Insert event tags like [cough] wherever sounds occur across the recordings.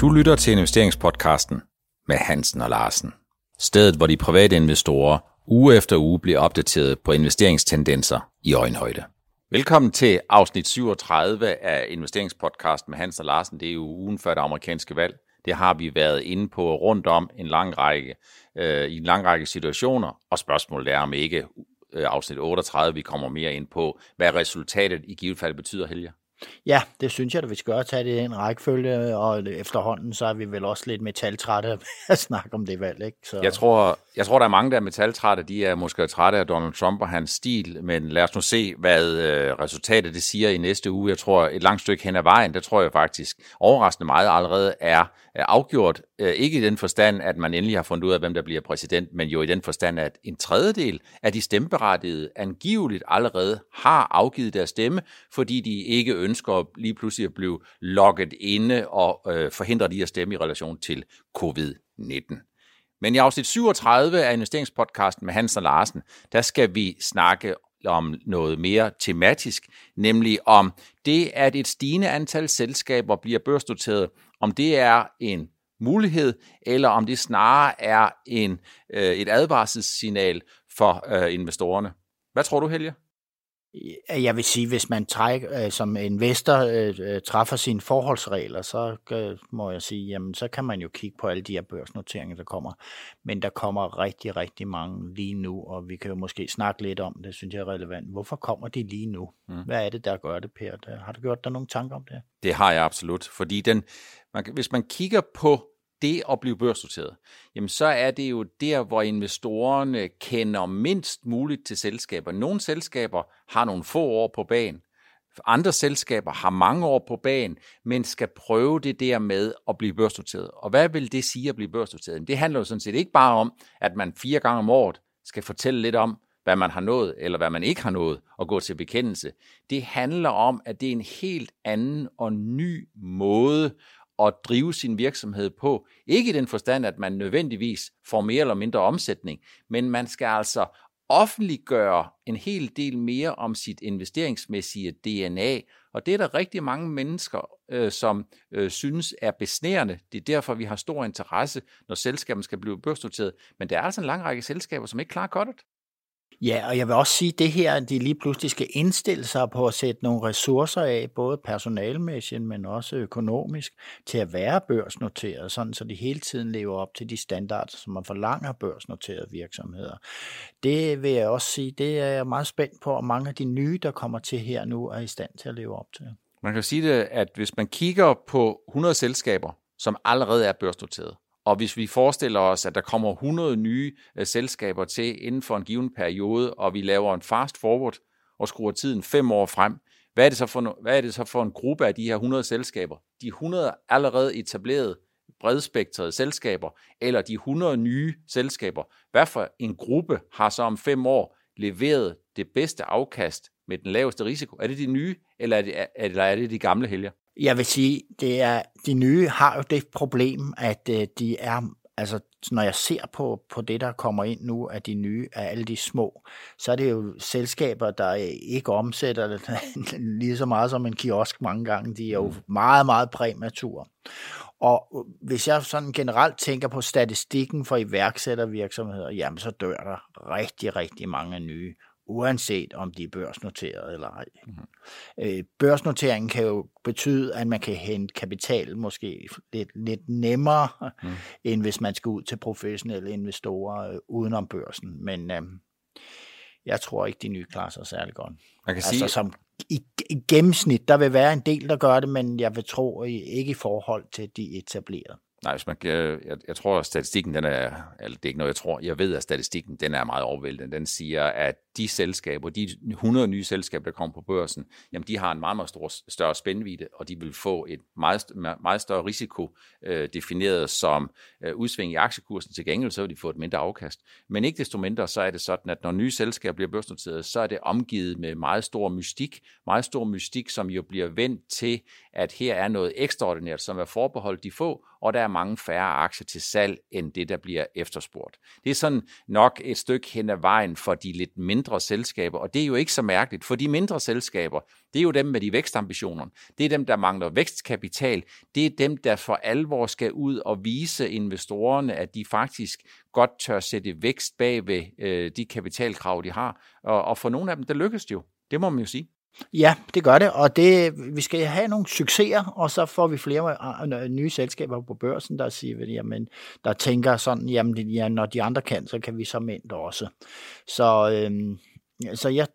Du lytter til investeringspodcasten med Hansen og Larsen. Stedet, hvor de private investorer uge efter uge bliver opdateret på investeringstendenser i øjenhøjde. Velkommen til afsnit 37 af investeringspodcasten med Hansen og Larsen. Det er jo ugen før det amerikanske valg. Det har vi været inde på rundt om en lang række, øh, i en lang række situationer, og spørgsmålet er om ikke øh, afsnit 38, vi kommer mere ind på, hvad resultatet i givet fald betyder, Helge. Ja, det synes jeg, at vi skal gøre tage det i en rækkefølge, og efterhånden så er vi vel også lidt metaltrætte at [laughs] snakke om det valg. Ikke? Så... Jeg, tror, jeg tror, der er mange, der er metaltrætte. De er måske trætte af Donald Trump og hans stil, men lad os nu se, hvad øh, resultatet det siger i næste uge. Jeg tror, et langt stykke hen ad vejen, der tror jeg faktisk overraskende meget allerede er afgjort. Øh, ikke i den forstand, at man endelig har fundet ud af, hvem der bliver præsident, men jo i den forstand, at en tredjedel af de stemmeberettigede angiveligt allerede har afgivet deres stemme, fordi de ikke ønsker lige pludselig at blive logget inde og øh, forhindre de at stemme i relation til covid-19. Men i afsnit 37 af investeringspodcasten med Hans og Larsen, der skal vi snakke om noget mere tematisk, nemlig om det, at et stigende antal selskaber bliver børsnoteret, om det er en mulighed, eller om det snarere er en, øh, et advarselssignal for øh, investorerne. Hvad tror du, Helge? Jeg vil sige, hvis man træk, øh, som investor øh, øh, træffer sine forholdsregler, så må jeg sige, jamen så kan man jo kigge på alle de her børsnoteringer, der kommer. Men der kommer rigtig, rigtig mange lige nu, og vi kan jo måske snakke lidt om det, synes jeg er relevant. Hvorfor kommer de lige nu? Mm. Hvad er det, der gør det, Per? Har du gjort dig nogle tanker om det? Det har jeg absolut, fordi den, man, hvis man kigger på det at blive børsnoteret, jamen så er det jo der, hvor investorerne kender mindst muligt til selskaber. Nogle selskaber har nogle få år på banen, andre selskaber har mange år på banen, men skal prøve det der med at blive børsnoteret. Og hvad vil det sige at blive børsnoteret? Det handler jo sådan set ikke bare om, at man fire gange om året skal fortælle lidt om, hvad man har nået, eller hvad man ikke har nået, og gå til bekendelse. Det handler om, at det er en helt anden og ny måde at drive sin virksomhed på. Ikke i den forstand, at man nødvendigvis får mere eller mindre omsætning, men man skal altså offentliggøre en hel del mere om sit investeringsmæssige DNA, og det er der rigtig mange mennesker, øh, som øh, synes er besnærende. Det er derfor, vi har stor interesse, når selskaberne skal blive børsnoteret. Men der er altså en lang række selskaber, som ikke klarer godt Ja, og jeg vil også sige det her, at de lige pludselig skal indstille sig på at sætte nogle ressourcer af, både personalmæssigt, men også økonomisk, til at være børsnoteret, sådan så de hele tiden lever op til de standarder, som man forlanger børsnoterede virksomheder. Det vil jeg også sige, det er jeg meget spændt på, og mange af de nye, der kommer til her nu, er i stand til at leve op til. Man kan sige det, at hvis man kigger på 100 selskaber, som allerede er børsnoteret, og hvis vi forestiller os, at der kommer 100 nye øh, selskaber til inden for en given periode, og vi laver en fast forward og skruer tiden fem år frem, hvad er, det så for, hvad er det så for en gruppe af de her 100 selskaber? De 100 allerede etablerede bredspektrede selskaber, eller de 100 nye selskaber. Hvad for en gruppe har så om fem år leveret det bedste afkast med den laveste risiko? Er det de nye, eller er det, eller er det de gamle helger? Jeg vil sige, det er de nye har jo det problem, at øh, de er altså når jeg ser på, på det, der kommer ind nu af de nye, af alle de små, så er det jo selskaber, der ikke omsætter det [laughs] lige så meget som en kiosk mange gange. De er jo mm. meget, meget præmature. Og hvis jeg sådan generelt tænker på statistikken for iværksættervirksomheder, jamen så dør der rigtig, rigtig mange nye uanset om de er børsnoteret eller ej. Mm-hmm. Øh, børsnoteringen kan jo betyde, at man kan hente kapital måske lidt, lidt nemmere, mm. end hvis man skal ud til professionelle investorer øh, udenom børsen. Men øh, jeg tror ikke, de nye klarer sig særlig godt. Man kan altså, sige... som i, i gennemsnit, der vil være en del, der gør det, men jeg vil tro ikke i forhold til de etablerede. Nej, hvis man, øh, jeg, jeg tror, at statistikken, den er, eller det er ikke noget, jeg tror, jeg ved, at statistikken, den er meget overvældende. Den siger, at de selskaber, de 100 nye selskaber, der kommer på børsen, jamen de har en meget, meget stor, større spændvidde, og de vil få et meget, meget større risiko øh, defineret som øh, udsving i aktiekursen. Til gengæld så vil de få et mindre afkast. Men ikke desto mindre, så er det sådan, at når nye selskaber bliver børsnoteret, så er det omgivet med meget stor mystik. Meget stor mystik, som jo bliver vendt til, at her er noget ekstraordinært, som er forbeholdt de få, og der er mange færre aktier til salg, end det, der bliver efterspurgt. Det er sådan nok et stykke hen ad vejen for de lidt mindre selskaber, og det er jo ikke så mærkeligt, for de mindre selskaber, det er jo dem med de vækstambitioner. Det er dem, der mangler vækstkapital. Det er dem, der for alvor skal ud og vise investorerne, at de faktisk godt tør sætte vækst bag ved øh, de kapitalkrav, de har. Og, og for nogle af dem, der lykkes det jo. Det må man jo sige. Ja, det gør det, og det, vi skal have nogle succeser, og så får vi flere øh, øh, øh, nye selskaber på børsen, der siger, jamen, der tænker sådan, jamen, ja, når de andre kan, så kan vi så mænd også. Så, øhm, så ja,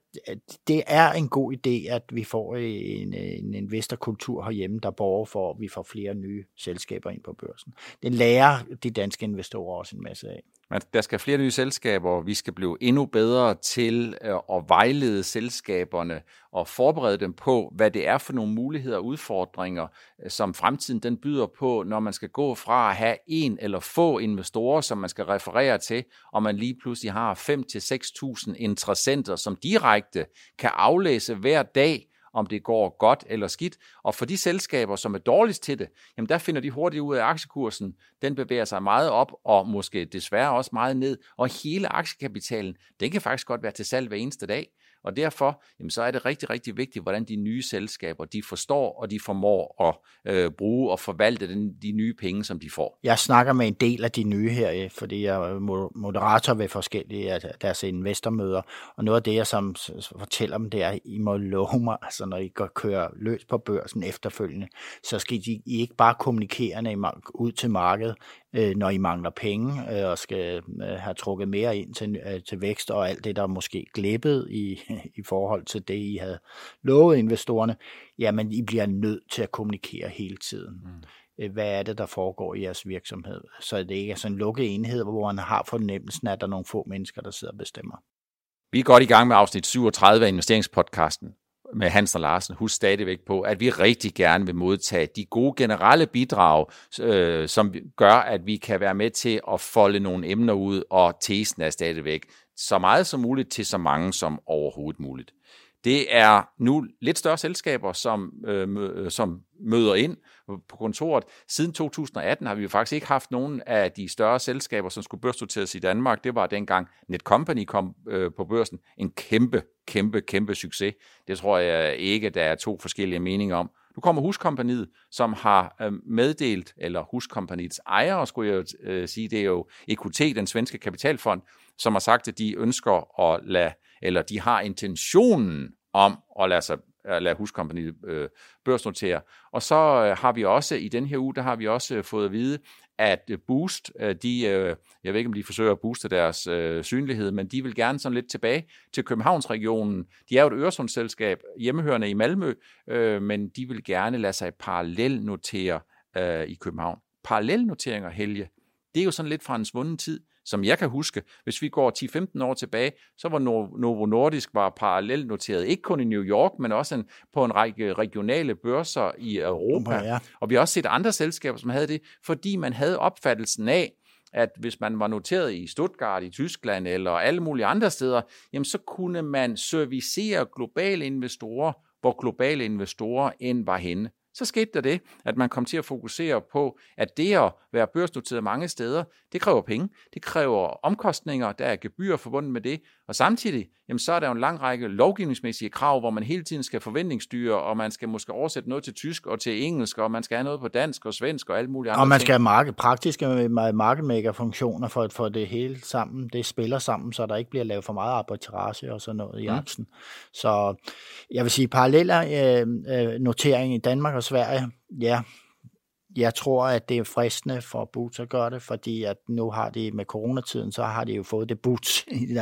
det er en god idé, at vi får en, en investorkultur herhjemme, der borger for, at vi får flere nye selskaber ind på børsen. Det lærer de danske investorer også en masse af. Men der skal flere nye selskaber, vi skal blive endnu bedre til øh, at vejlede selskaberne og forberede dem på, hvad det er for nogle muligheder og udfordringer, øh, som fremtiden den byder på, når man skal gå fra at have en eller få investorer, som man skal referere til, og man lige pludselig har 5-6.000 interessenter, som direkte kan aflæse hver dag, om det går godt eller skidt. Og for de selskaber, som er dårligst til det, jamen der finder de hurtigt ud af, at aktiekursen den bevæger sig meget op, og måske desværre også meget ned. Og hele aktiekapitalen, den kan faktisk godt være til salg hver eneste dag. Og derfor jamen, så er det rigtig, rigtig vigtigt, hvordan de nye selskaber de forstår og de formår at øh, bruge og forvalte den, de nye penge, som de får. Jeg snakker med en del af de nye her, øh, fordi jeg øh, er moderator ved forskellige af deres investormøder, og noget af det, jeg som fortæller dem, det er, at I må love mig, [laughs] altså når I går kører løs på børsen efterfølgende, så skal I, I ikke bare kommunikere ud til markedet, øh, når I mangler penge øh, og skal øh, have trukket mere ind til, øh, til vækst og alt det, der er måske glippet i, [laughs] i forhold til det, I havde lovet investorerne, jamen I bliver nødt til at kommunikere hele tiden. Mm. Øh, hvad er det, der foregår i jeres virksomhed? Så det ikke er sådan en lukket enhed, hvor man har fornemmelsen, at der er nogle få mennesker, der sidder og bestemmer. Vi er godt i gang med afsnit 37 af investeringspodcasten med Hans og Larsen, husk stadigvæk på, at vi rigtig gerne vil modtage de gode generelle bidrag, øh, som gør, at vi kan være med til at folde nogle emner ud, og tesen er stadigvæk så meget som muligt til så mange som overhovedet muligt. Det er nu lidt større selskaber, som, øh, øh som møder ind på kontoret. Siden 2018 har vi jo faktisk ikke haft nogen af de større selskaber, som skulle børsnoteres i Danmark. Det var dengang Netcompany kom øh, på børsen. En kæmpe, kæmpe, kæmpe succes. Det tror jeg ikke, der er to forskellige meninger om. Nu kommer Huskompaniet, som har øh, meddelt, eller Huskompaniets ejere, skulle jeg jo øh, sige, det er jo EQT, den svenske kapitalfond, som har sagt, at de ønsker at lade, eller de har intentionen om at lade sig at lade Huskompaniet øh, børsnotere. Og så øh, har vi også, i den her uge, der har vi også øh, fået at vide, at øh, Boost, øh, de, øh, jeg ved ikke, om de forsøger at booste deres øh, synlighed, men de vil gerne sådan lidt tilbage til Københavnsregionen. De er jo et Øresundsselskab, hjemmehørende i Malmø, øh, men de vil gerne lade sig parallelnotere øh, i København. Parallelnoteringer, Helge, det er jo sådan lidt fra en svunden tid som jeg kan huske, hvis vi går 10-15 år tilbage, så var Novo Nordisk var parallelt noteret, ikke kun i New York, men også en, på en række regionale børser i Europa. Ja. Og vi har også set andre selskaber, som havde det, fordi man havde opfattelsen af, at hvis man var noteret i Stuttgart i Tyskland eller alle mulige andre steder, jamen så kunne man servicere globale investorer, hvor globale investorer end var henne så skete der det, at man kom til at fokusere på, at det at være børsnoteret mange steder, det kræver penge, det kræver omkostninger, der er gebyr forbundet med det, og samtidig, jamen, så er der jo en lang række lovgivningsmæssige krav, hvor man hele tiden skal forventningsstyre, og man skal måske oversætte noget til tysk og til engelsk, og man skal have noget på dansk og svensk og alt muligt andet. Og man skal have market, praktiske marketmaker-funktioner for at få det hele sammen. Det spiller sammen, så der ikke bliver lavet for meget arbitrage og sådan noget i mm. aktien. Så jeg vil sige, paralleller øh, øh, notering i Danmark og Sverige, ja, jeg tror, at det er fristende for Boots at gøre det, fordi at nu har de med coronatiden, så har de jo fået det Boots [laughs] i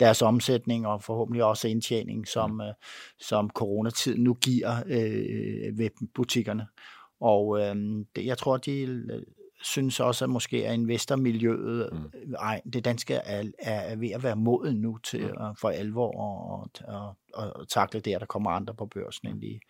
deres omsætning og forhåbentlig også indtjening, som, mm. som coronatiden nu giver øh, ved butikkerne. Og øh, det, jeg tror, de øh, synes også, at måske at investormiljøet, mm. ej, det danske er, er ved at være moden nu til mm. at, for alvor og, og, og, og takle det, at der kommer andre på børsen end de,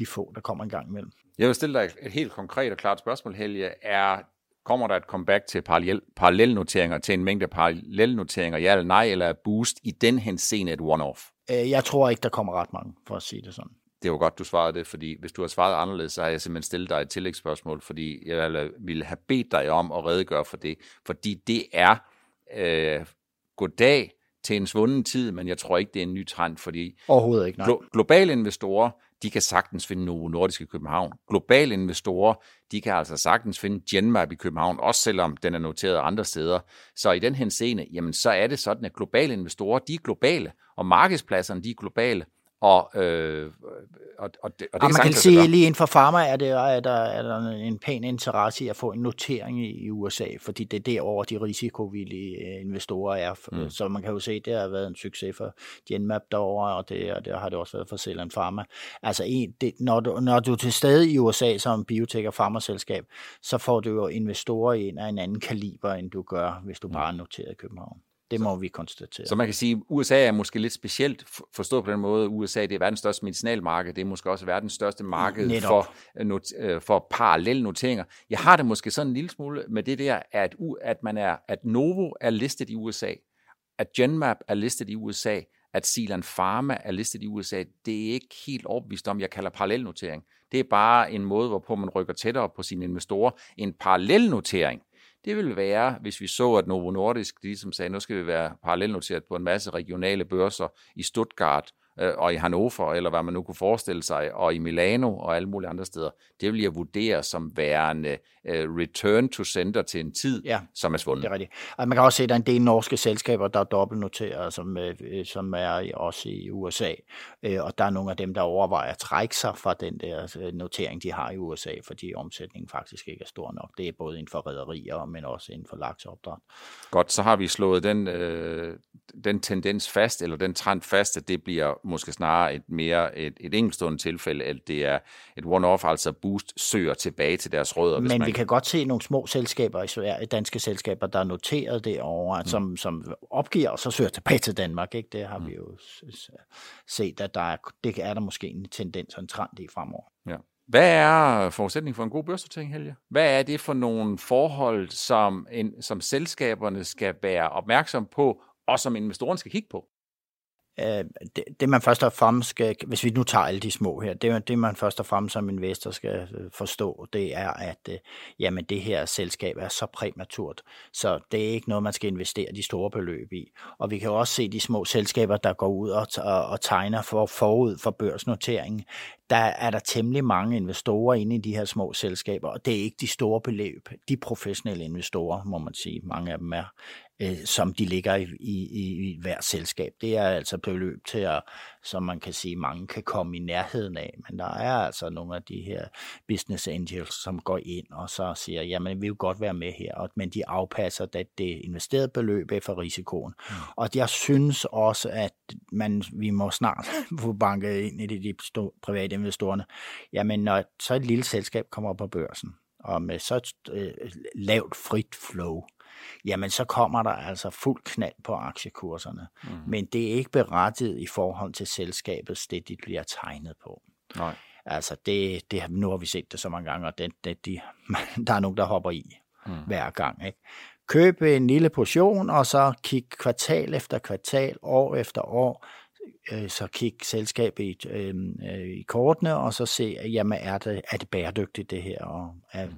de få, der kommer en gang imellem. Jeg vil stille dig et helt konkret og klart spørgsmål, Helge. Er, kommer der et comeback til parallel, parallelnoteringer, til en mængde parallelnoteringer, ja eller nej, eller er Boost i den henseende et one-off? Øh, jeg tror ikke, der kommer ret mange, for at sige det sådan. Det var godt, du svarede det, fordi hvis du har svaret anderledes, så har jeg simpelthen stillet dig et tillægsspørgsmål, fordi jeg ville have bedt dig om at redegøre for det, fordi det er øh, goddag til en svunden tid, men jeg tror ikke, det er en ny trend, fordi Overhovedet ikke, nej. Glo- globale investorer, de kan sagtens finde Novo Nordisk i København. Globale investorer, de kan altså sagtens finde Genmap i København, også selvom den er noteret andre steder. Så i den henseende, jamen så er det sådan, at globale investorer, de er globale, og markedspladserne, de er globale, og, øh, og, og, det, og det og man kan sige, lige inden for pharma er, det, er, der, er der en pæn interesse i at få en notering i, i USA, fordi det er derovre, de risikovillige øh, investorer er. Mm. Så man kan jo se, at det har været en succes for Genmap derovre, og det, og det har det også været for Zealand Pharma. Altså, en, det, når, du, når du er til stede i USA som biotech- og farmaselskab, så får du jo investorer ind af en anden kaliber, end du gør, hvis du mm. bare er noteret i København. Det må vi konstatere. Så man kan sige, at USA er måske lidt specielt forstået på den måde. USA det er verdens største medicinalmarked. Det er måske også verdens største marked Netop. for, øh, not, øh, for parallelle noteringer. Jeg har det måske sådan en lille smule med det der, at, at, man er, at Novo er listet i USA, at Genmap er listet i USA, at Zealand Pharma er listet i USA. Det er ikke helt overbevist om, jeg kalder parallelnotering. Det er bare en måde, hvorpå man rykker tættere på sine investorer. En parallelnotering, det ville være, hvis vi så, at Novo Nordisk, ligesom som sagde, nu skal vi være parallelnoteret på en masse regionale børser i Stuttgart øh, og i Hannover, eller hvad man nu kunne forestille sig, og i Milano og alle mulige andre steder, det vil jeg vurdere som værende uh, return to center til en tid, ja, som er svundet. det er rigtigt. Og man kan også se, at der er en del norske selskaber, der er dobbeltnoteret, som, øh, som er også i USA, øh, og der er nogle af dem, der overvejer at trække sig fra den der notering, de har i USA, fordi omsætningen faktisk ikke er stor nok. Det er både inden for rædderier, men også inden for laksopdræt. Godt, så har vi slået den, øh, den tendens fast, eller den trend fast, at det bliver måske snarere et mere et, et enkeltstående tilfælde, at det er et one-off, altså Boost søger tilbage til deres rødder. Men man... vi kan godt se nogle små selskaber i Sverige, danske selskaber, der er noteret derovre, mm. som, som opgiver og så søger tilbage til Danmark. Ikke? Det har mm. vi jo set, at der er, det er der måske en tendens og en trend i fremover. Ja. Hvad er forudsætningen for en god børsnotering, Helge? Hvad er det for nogle forhold, som, en, som selskaberne skal være opmærksom på, og som investoren skal kigge på? Øh, det, det man først og fremmest skal, hvis vi nu tager alle de små her, det, det man først og fremmest som investor skal øh, forstå, det er, at øh, jamen, det her selskab er så præmaturt, så det er ikke noget, man skal investere de store beløb i. Og vi kan også se de små selskaber, der går ud og, og, og tegner for forud for børsnoteringen. Der er der temmelig mange investorer inde i de her små selskaber, og det er ikke de store beløb. De professionelle investorer, må man sige, mange af dem er, øh, som de ligger i, i, i hver selskab. Det er altså beløb til at, som man kan sige, mange kan komme i nærheden af, men der er altså nogle af de her business angels, som går ind og så siger, jamen vi vil godt være med her, men de afpasser det, det investerede beløb efter risikoen. Mm. Og jeg synes også, at man, vi må snart [laughs] få banket ind i de, de private investorerne, jamen når så et lille selskab kommer på børsen, og med så øh, lavt frit flow, jamen så kommer der altså fuld knald på aktiekurserne. Mm. Men det er ikke berettiget i forhold til selskabets, det de bliver tegnet på. Nej. Altså det, det, nu har vi set det så mange gange, og det, det, de, [laughs] der er nogen, der hopper i mm. hver gang. Ikke? Køb en lille portion, og så kig kvartal efter kvartal, år efter år, øh, så kig selskabet i, øh, øh, i kortene, og så se, jamen er det, er det bæredygtigt det her, og er, mm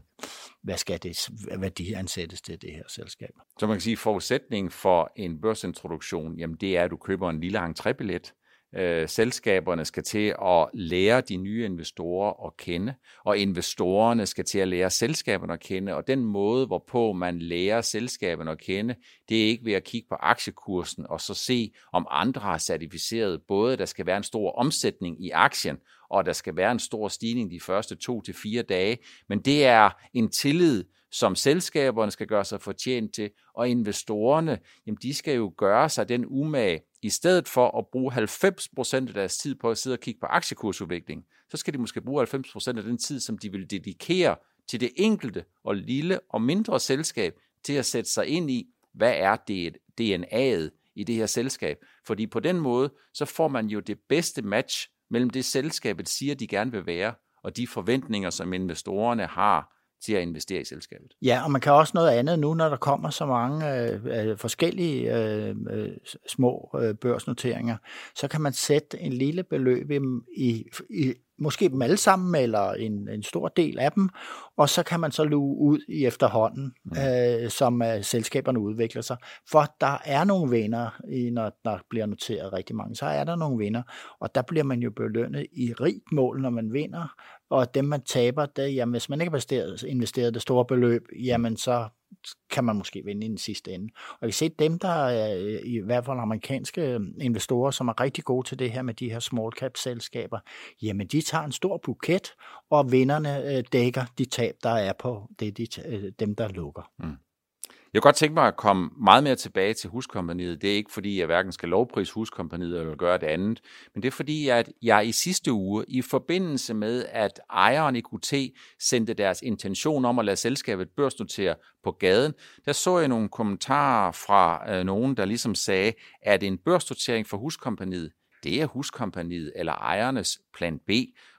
hvad skal det værdiansættes til det her selskab. Så man kan sige, at forudsætningen for en børsintroduktion, jamen det er, at du køber en lille entrébillet, øh, selskaberne skal til at lære de nye investorer at kende, og investorerne skal til at lære selskaberne at kende, og den måde, hvorpå man lærer selskaberne at kende, det er ikke ved at kigge på aktiekursen og så se, om andre har certificeret. Både, der skal være en stor omsætning i aktien, og der skal være en stor stigning de første to til fire dage, men det er en tillid, som selskaberne skal gøre sig fortjent til, og investorerne, jamen de skal jo gøre sig den umage, i stedet for at bruge 90% af deres tid på at sidde og kigge på aktiekursudvikling, så skal de måske bruge 90% af den tid, som de vil dedikere til det enkelte og lille og mindre selskab, til at sætte sig ind i, hvad er det DNA'et i det her selskab. Fordi på den måde, så får man jo det bedste match mellem det selskabet siger, de gerne vil være, og de forventninger, som investorerne har til at investere i selskabet. Ja, og man kan også noget andet nu, når der kommer så mange øh, øh forskellige øh, øh, små øh, børsnoteringer, så kan man sætte en lille beløb i, i, i måske dem alle sammen, eller en, en stor del af dem, og så kan man så luge ud i efterhånden, mm. øh, som øh, selskaberne udvikler sig. For der er nogle vinder, i, når der bliver noteret rigtig mange, så er der nogle vinder, og der bliver man jo belønnet i rigt mål, når man vinder, og dem man taber, det, jamen, hvis man ikke har investeret det store beløb, jamen så kan man måske vinde i den sidste ende. Og vi kan se, dem, der er øh, i hvert fald amerikanske øh, investorer, som er rigtig gode til det her med de her small cap selskaber, jamen de tager en stor buket, og vinderne øh, dækker de tab, der er på det, de, dem, der lukker. Mm. Jeg kunne godt tænke mig at komme meget mere tilbage til huskompaniet. Det er ikke fordi, jeg hverken skal lovpris huskompaniet eller gøre det andet, men det er fordi, at jeg i sidste uge, i forbindelse med, at ejeren i QT sendte deres intention om at lade selskabet børsnotere på gaden, der så jeg nogle kommentarer fra øh, nogen, der ligesom sagde, at en børsnotering for huskompaniet, det er huskompaniet eller ejernes plan B.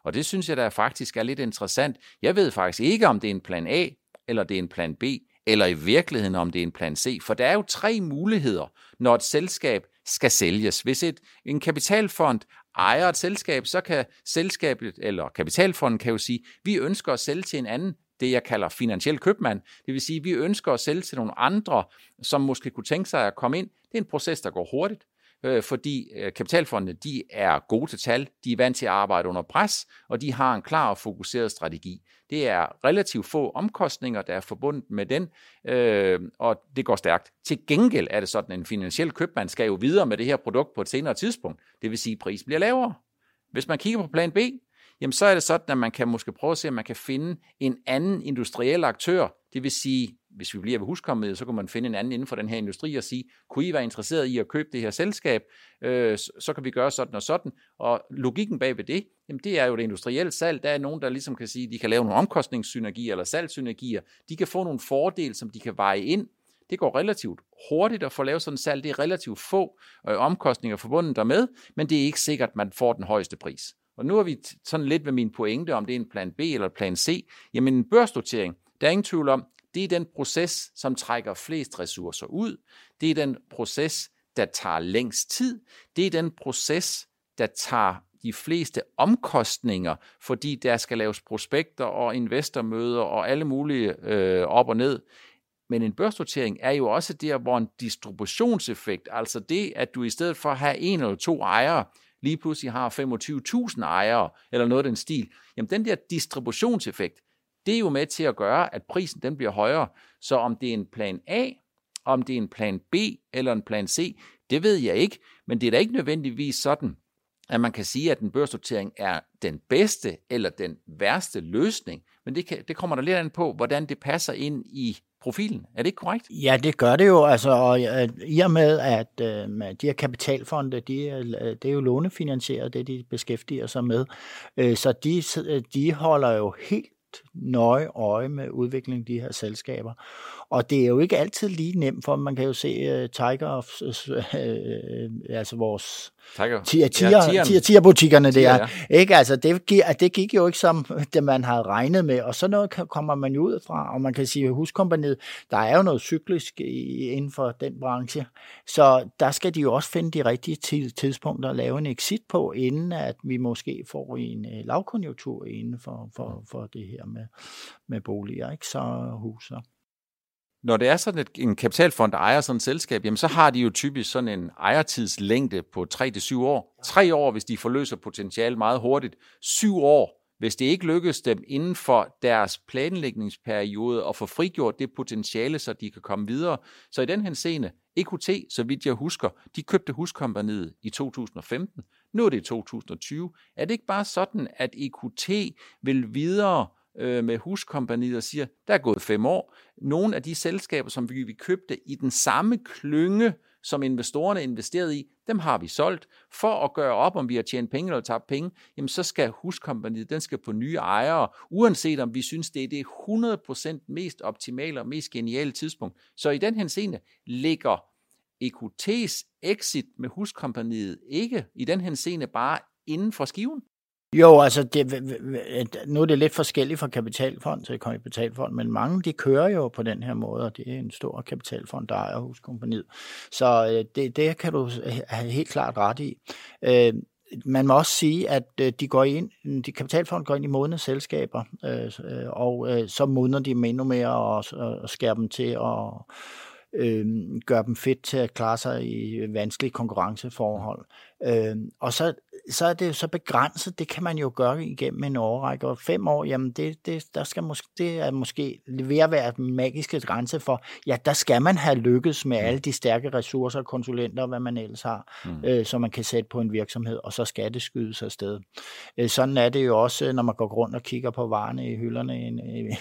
Og det synes jeg da faktisk er lidt interessant. Jeg ved faktisk ikke, om det er en plan A eller det er en plan B eller i virkeligheden om det er en plan C. For der er jo tre muligheder, når et selskab skal sælges. Hvis et, en kapitalfond ejer et selskab, så kan selskabet, eller kapitalfonden kan jo sige, vi ønsker at sælge til en anden, det jeg kalder finansiel købmand. Det vil sige, vi ønsker at sælge til nogle andre, som måske kunne tænke sig at komme ind. Det er en proces, der går hurtigt øh, fordi øh, kapitalfondene de er gode til tal, de er vant til at arbejde under pres, og de har en klar og fokuseret strategi. Det er relativt få omkostninger, der er forbundet med den, øh, og det går stærkt. Til gengæld er det sådan, at en finansiel købmand skal jo videre med det her produkt på et senere tidspunkt. Det vil sige, at prisen bliver lavere. Hvis man kigger på plan B, jamen så er det sådan, at man kan måske prøve at se, om man kan finde en anden industriel aktør. Det vil sige, hvis vi bliver ved huskommet, så kan man finde en anden inden for den her industri og sige, kunne I være interesseret i at købe det her selskab, øh, så kan vi gøre sådan og sådan. Og logikken bag ved det, jamen det er jo det industrielle salg. Der er nogen, der ligesom kan sige, de kan lave nogle omkostningssynergier eller salgssynergier. De kan få nogle fordele, som de kan veje ind. Det går relativt hurtigt at få lavet sådan en salg. Det er relativt få øh, omkostninger forbundet dermed, men det er ikke sikkert, at man får den højeste pris. Og nu er vi sådan lidt ved min pointe, om det er en plan B eller plan C. Jamen en børsnotering, der er ingen tvivl om, det er den proces, som trækker flest ressourcer ud. Det er den proces, der tager længst tid. Det er den proces, der tager de fleste omkostninger, fordi der skal laves prospekter og investormøder og alle mulige øh, op og ned. Men en børsnotering er jo også der, hvor en distributionseffekt, altså det, at du i stedet for at have en eller to ejere, lige pludselig har 25.000 ejere, eller noget af den stil, jamen den der distributionseffekt, det er jo med til at gøre, at prisen den bliver højere. Så om det er en plan A, om det er en plan B eller en plan C, det ved jeg ikke, men det er da ikke nødvendigvis sådan, at man kan sige, at en børsnotering er den bedste eller den værste løsning, men det, kan, det kommer der lidt an på, hvordan det passer ind i profilen. Er det ikke korrekt? Ja, det gør det jo. Altså, og, øh, I og med, at øh, de her kapitalfonde, de, øh, det er jo lånefinansieret, det de beskæftiger sig med. øh, så de, øh, de holder jo helt nøje øje med udviklingen af de her selskaber. Og det er jo ikke altid lige nemt, for man kan jo se uh, Tiger, uh, altså vores Tiger. Tiger, tiger, butikkerne der. Ja. Ikke? Altså, det, det gik jo ikke som det, man havde regnet med, og så noget kommer man jo ud fra, og man kan sige, at huskompaniet, der er jo noget cyklisk inden for den branche, så der skal de jo også finde de rigtige tidspunkter at lave en exit på, inden at vi måske får en lavkonjunktur inden for, for, for det her med, med boliger, ikke? så huser når det er sådan, at en kapitalfond der ejer sådan et selskab, jamen så har de jo typisk sådan en ejertidslængde på 3-7 år. 3 år, hvis de forløser potentiale meget hurtigt. 7 år, hvis det ikke lykkes dem inden for deres planlægningsperiode at få frigjort det potentiale, så de kan komme videre. Så i den henseende, EQT, så vidt jeg husker, de købte huskompaniet i 2015. Nu er det 2020. Er det ikke bare sådan, at EQT vil videre øh, med huskompaniet og siger, der er gået fem år. Nogle af de selskaber, som vi, vi købte i den samme klynge, som investorerne investerede i, dem har vi solgt. For at gøre op, om vi har tjent penge eller tabt penge, jamen så skal huskompaniet, den skal på nye ejere, uanset om vi synes, det er det 100% mest optimale og mest geniale tidspunkt. Så i den henseende ligger EQT's exit med huskompaniet ikke i den henseende bare inden for skiven? Jo, altså det, nu er det lidt forskelligt fra kapitalfond til kapitalfond, men mange de kører jo på den her måde, og det er en stor kapitalfond, der ejer huskompaniet. Så øh, det, det kan du have helt klart ret i. Øh, man må også sige, at øh, de går ind, de kapitalfond går ind i modne selskaber, og så modner de dem endnu mere og, og skærer dem til at øh, gør dem fedt til at klare sig i vanskelige konkurrenceforhold. Øh, og så, så er det jo så begrænset, det kan man jo gøre igennem en årrække, og fem år, jamen det, det, der skal måske, det er måske ved at være den magiske grænse for, ja, der skal man have lykkes med mm. alle de stærke ressourcer, konsulenter og hvad man ellers har, mm. øh, som man kan sætte på en virksomhed, og så skal det skydes afsted. Øh, sådan er det jo også, når man går rundt og kigger på varerne i hylderne i en,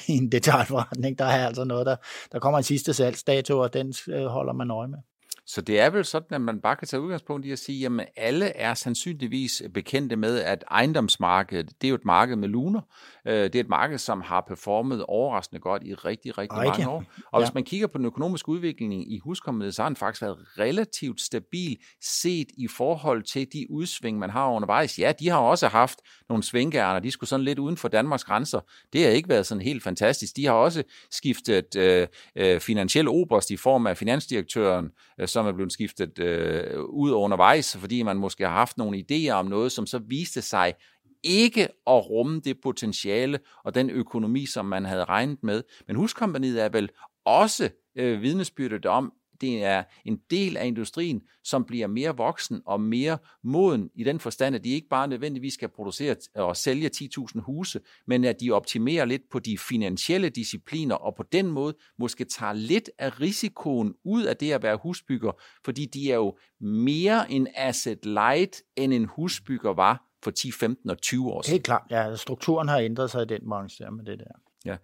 i en [laughs] detaljforretning, der er altså noget, der, der kommer en sidste salgsdato, og den øh, holder man øje med. Så det er vel sådan, at man bare kan tage udgangspunkt i at sige, at alle er sandsynligvis bekendte med, at ejendomsmarkedet, det er jo et marked med luner. Øh, det er et marked, som har performet overraskende godt i rigtig, rigtig Ej, mange år. Og ja. hvis man kigger på den økonomiske udvikling i huskommet, så har den faktisk været relativt stabil set i forhold til de udsving, man har undervejs. Ja, de har også haft nogle svingærner, de skulle sådan lidt uden for Danmarks grænser. Det har ikke været sådan helt fantastisk. De har også skiftet øh, øh, finansiel oberst i form af finansdirektøren, øh, som er blevet skiftet øh, ud undervejs, fordi man måske har haft nogle idéer om noget, som så viste sig ikke at rumme det potentiale og den økonomi, som man havde regnet med. Men huskompaniet er vel også øh, vidnesbyrdet om, det er en del af industrien, som bliver mere voksen og mere moden i den forstand, at de ikke bare nødvendigvis skal producere og sælge 10.000 huse, men at de optimerer lidt på de finansielle discipliner, og på den måde måske tager lidt af risikoen ud af det at være husbygger, fordi de er jo mere en asset light, end en husbygger var for 10, 15 og 20 år siden. Helt klart, ja. Strukturen har ændret sig i den branche der med det der. Ja.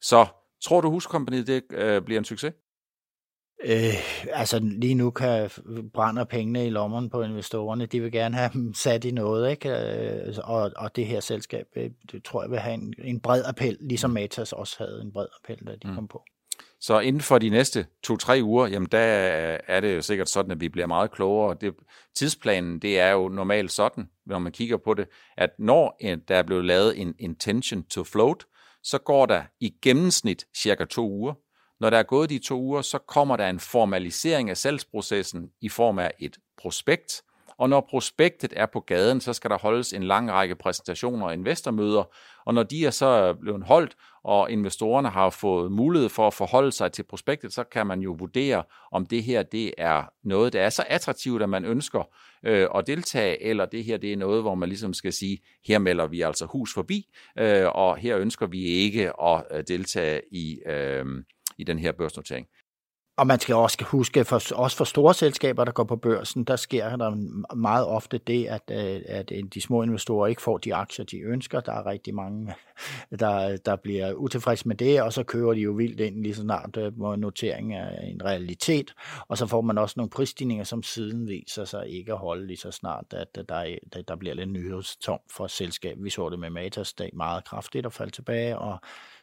Så tror du, huskompaniet det, øh, bliver en succes? Øh, altså lige nu kan brænder pengene i lommerne på investorerne. De vil gerne have dem sat i noget, ikke? Øh, og, og det her selskab, øh, det tror jeg vil have en, en bred appel, ligesom Matas også havde en bred appel, da de mm. kom på. Så inden for de næste to-tre uger, jamen der er det jo sikkert sådan, at vi bliver meget klogere. Det, tidsplanen, det er jo normalt sådan, når man kigger på det, at når der er blevet lavet en intention to float, så går der i gennemsnit cirka to uger. Når der er gået de to uger, så kommer der en formalisering af salgsprocessen i form af et prospekt, og når prospektet er på gaden, så skal der holdes en lang række præsentationer og investormøder, og når de er så blevet holdt, og investorerne har fået mulighed for at forholde sig til prospektet, så kan man jo vurdere, om det her det er noget, der er så attraktivt, at man ønsker øh, at deltage, eller det her det er noget, hvor man ligesom skal sige, her melder vi altså hus forbi, øh, og her ønsker vi ikke at øh, deltage i, øh, i den her børsnotering. Og man skal også huske, for, også for store selskaber, der går på børsen, der sker der meget ofte det, at, øh, at øh, de små investorer ikke får de aktier, de ønsker. Der er rigtig mange, [laughs] der, der bliver utilfredse med det, og så kører de jo vildt ind lige så snart øh, notering er en realitet. Og så får man også nogle prisstigninger, som siden viser sig ikke at holde lige så snart, at øh, der, der bliver lidt nyhedstom for selskab. Vi så det med Matas dag meget kraftigt at falde tilbage, og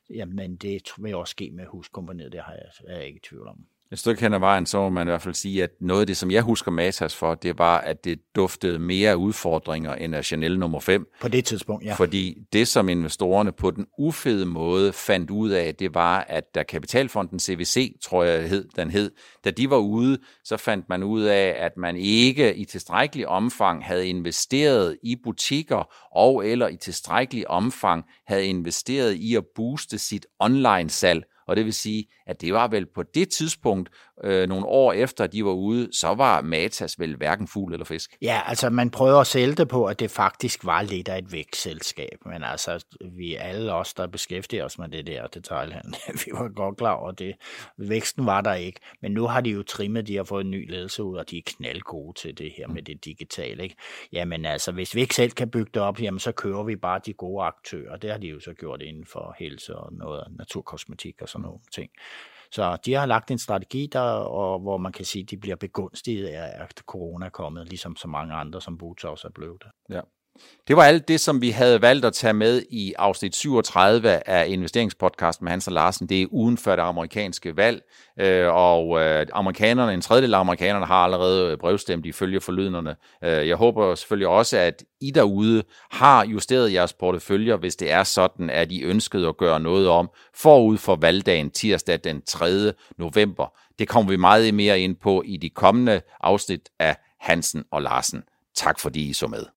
jamen, det vil også ske med huskompaniet, det har jeg, er jeg ikke i tvivl om. Et stykke hen ad vejen, så må man i hvert fald sige, at noget af det, som jeg husker Matas for, det var, at det duftede mere udfordringer end af Chanel nummer 5. På det tidspunkt, ja. Fordi det, som investorerne på den ufede måde fandt ud af, det var, at da Kapitalfonden CVC, tror jeg hed, den hed, da de var ude, så fandt man ud af, at man ikke i tilstrækkelig omfang havde investeret i butikker og eller i tilstrækkelig omfang havde investeret i at booste sit online-salg og det vil sige, at det var vel på det tidspunkt, øh, nogle år efter de var ude, så var Matas vel hverken fugl eller fisk. Ja, altså man prøver at sælge det på, at det faktisk var lidt af et vækstselskab, men altså vi alle os, der beskæftiger os med det der detaljhandel, [laughs] vi var godt klar over det. Væksten var der ikke, men nu har de jo trimmet, de har fået en ny ledelse ud, og de er knaldgode til det her med det digitale. Ikke? Jamen altså, hvis vi ikke selv kan bygge det op, jamen så kører vi bare de gode aktører. Det har de jo så gjort inden for helse og noget naturkosmetik og sådan nogle ting. Så de har lagt en strategi, der, og, hvor man kan sige, at de bliver begunstiget af, at corona er kommet, ligesom så mange andre, som Botox er blevet Ja. Det var alt det, som vi havde valgt at tage med i afsnit 37 af investeringspodcasten med Hans og Larsen. Det er uden for det amerikanske valg, øh, og øh, amerikanerne, en tredjedel af amerikanerne har allerede brevstemt ifølge forlydnerne. Øh, jeg håber selvfølgelig også, at I derude har justeret jeres porteføljer, hvis det er sådan, at I ønskede at gøre noget om forud for valgdagen tirsdag den 3. november. Det kommer vi meget mere ind på i de kommende afsnit af Hansen og Larsen. Tak fordi I så med.